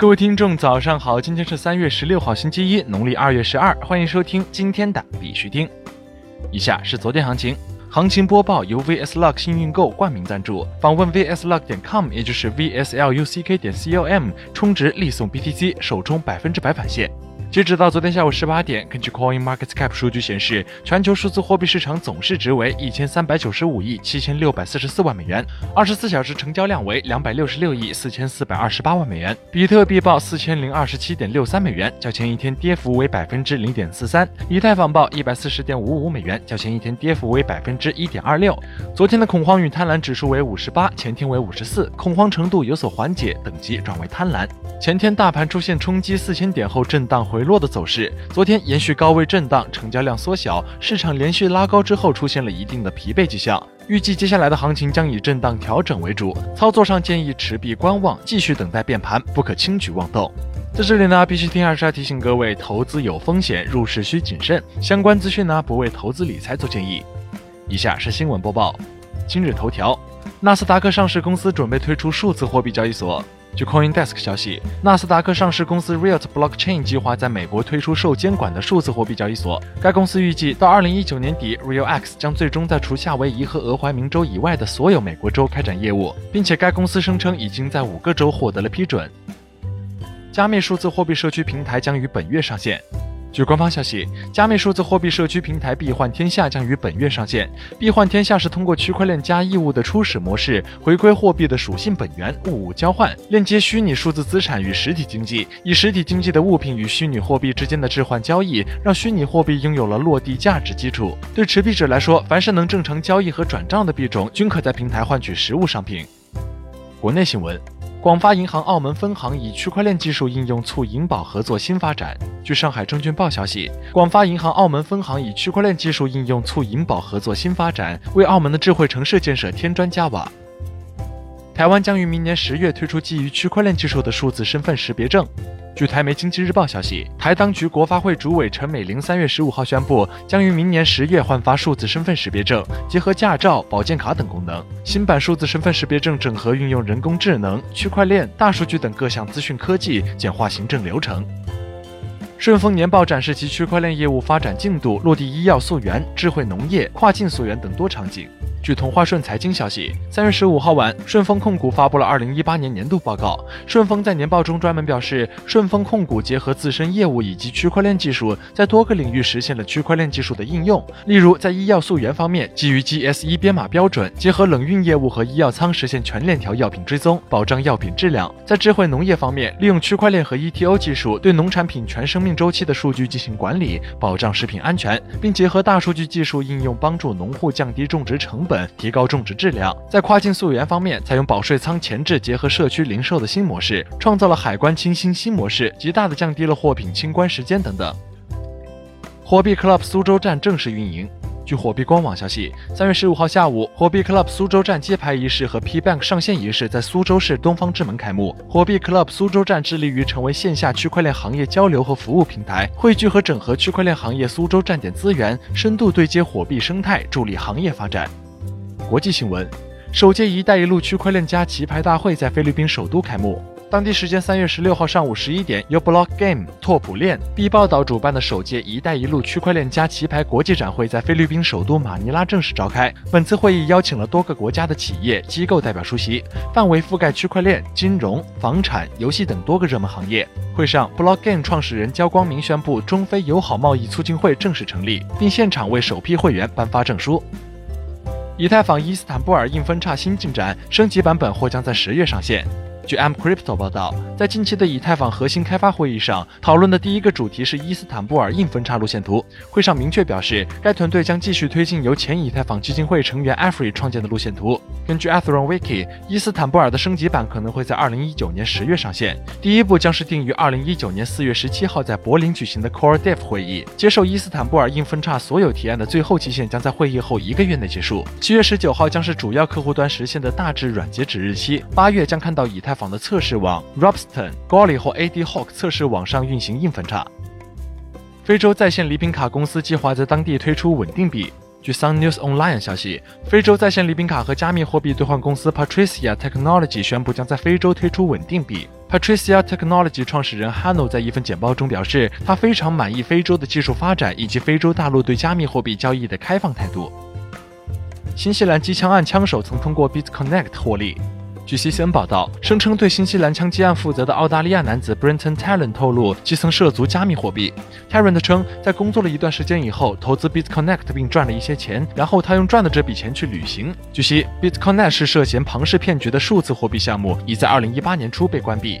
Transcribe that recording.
各位听众，早上好！今天是三月十六号，星期一，农历二月十二。欢迎收听今天的必须听。以下是昨天行情，行情播报由 VSLUCK 幸运购冠名赞助。访问 VSLUCK 点 com，也就是 VSLUCK 点 com，充值立送 BTC，首充百分之百返现。截止到昨天下午十八点，根据 Coin Market Cap 数据显示，全球数字货币市场总市值为一千三百九十五亿七千六百四十四万美元，二十四小时成交量为两百六十六亿四千四百二十八万美元。比特币报四千零二十七点六三美元，较前一天跌幅为百分之零点四三。以太坊报一百四十点五五美元，较前一天跌幅为百分之一点二六。昨天的恐慌与贪婪指数为五十八，前天为五十四，恐慌程度有所缓解，等级转为贪婪。前天大盘出现冲击四千点后震荡回回落的走势，昨天延续高位震荡，成交量缩小，市场连续拉高之后出现了一定的疲惫迹象。预计接下来的行情将以震荡调整为主，操作上建议持币观望，继续等待变盘，不可轻举妄动。在这里呢，必须听二十二提醒各位，投资有风险，入市需谨慎。相关资讯呢，不为投资理财做建议。以下是新闻播报：今日头条，纳斯达克上市公司准备推出数字货币交易所。据 CoinDesk 消息，纳斯达克上市公司 Riot Blockchain 计划在美国推出受监管的数字货币交易所。该公司预计到2019年底，Real X 将最终在除夏威夷和俄亥明州以外的所有美国州开展业务，并且该公司声称已经在五个州获得了批准。加密数字货币社区平台将于本月上线。据官方消息，加密数字货币社区平台币换天下将于本月上线。币换天下是通过区块链加义务的初始模式，回归货币的属性本源，物物交换，链接虚拟数字资产与实体经济，以实体经济的物品与虚拟货币之间的置换交易，让虚拟货币拥有了落地价值基础。对持币者来说，凡是能正常交易和转账的币种，均可在平台换取实物商品。国内新闻。广发银行澳门分行以区块链技术应用促银保合作新发展。据上海证券报消息，广发银行澳门分行以区块链技术应用促银保合作新发展，为澳门的智慧城市建设添砖加瓦。台湾将于明年十月推出基于区块链技术的数字身份识别证。据台媒经济日报消息，台当局国发会主委陈美玲三月十五号宣布，将于明年十月换发数字身份识别证，结合驾照、保健卡等功能。新版数字身份识别证整合运用人工智能、区块链、大数据等各项资讯科技，简化行政流程。顺丰年报展示其区块链业务发展进度，落地医药溯源、智慧农业、跨境溯源等多场景。据同花顺财经消息，三月十五号晚，顺丰控股发布了二零一八年年度报告。顺丰在年报中专门表示，顺丰控股结合自身业务以及区块链技术，在多个领域实现了区块链技术的应用。例如，在医药溯源方面，基于 GSE 编码标准，结合冷运业务和医药仓，实现全链条药品追踪，保障药品质量。在智慧农业方面，利用区块链和 ETO 技术，对农产品全生命周期的数据进行管理，保障食品安全，并结合大数据技术应用，帮助农户降低种植成本。本提高种植质量，在跨境溯源方面，采用保税仓前置结合社区零售的新模式，创造了海关清新新模式，极大的降低了货品清关时间等等。火币 Club 苏州站正式运营。据火币官网消息，三月十五号下午，火币 Club 苏州站揭牌仪式和 P Bank 上线仪式在苏州市东方之门开幕。火币 Club 苏州站致力于成为线下区块链行业交流和服务平台，汇聚和整合区块链行业苏州站点资源，深度对接火币生态，助力行业发展。国际新闻：首届“一带一路”区块链加棋牌大会在菲律宾首都开幕。当地时间三月十六号上午十一点，由 Block Game、拓普链、B 报道主办的首届“一带一路”区块链加棋牌国际展会在菲律宾首都马尼拉正式召开。本次会议邀请了多个国家的企业机构代表出席，范围覆盖区块链、金融、房产、游戏等多个热门行业。会上，Block Game 创始人焦光明宣布中非友好贸易促进会正式成立，并现场为首批会员颁发证书。以太坊伊斯坦布尔硬分叉新进展，升级版本或将在十月上线。据 M Crypto 报道，在近期的以太坊核心开发会议上，讨论的第一个主题是伊斯坦布尔硬分叉路线图。会上明确表示，该团队将继续推进由前以太坊基金会成员 a f r e y 创建的路线图。根据 Atheron Wiki，伊斯坦布尔的升级版可能会在2019年十月上线。第一步将是定于2019年4月17号在柏林举行的 Core Dev 会议。接受伊斯坦布尔硬分叉所有提案的最后期限将在会议后一个月内结束。7月19号将是主要客户端实现的大致软截止日期。8月将看到以太。坊的测试网 Robston、Golly 或 AdHoc 测试网上运行硬分叉。非洲在线礼品卡公司计划在当地推出稳定币。据 Sun News Online 消息，非洲在线礼品卡和加密货币兑换公司 Patricia Technology 宣布将在非洲推出稳定币。Patricia Technology 创始人 Hanno 在一份简报中表示，他非常满意非洲的技术发展以及非洲大陆对加密货币交易的开放态度。新西兰机枪案枪手曾通过 BitConnect 获利。据 CCN 报道，声称对新西兰枪击案负责的澳大利亚男子 Brenton Talon 透露，其曾涉足加密货币。Talon 称，在工作了一段时间以后，投资 BitConnect 并赚了一些钱，然后他用赚的这笔钱去旅行。据悉，BitConnect 是涉嫌庞氏骗局的数字货币项目，已在2018年初被关闭。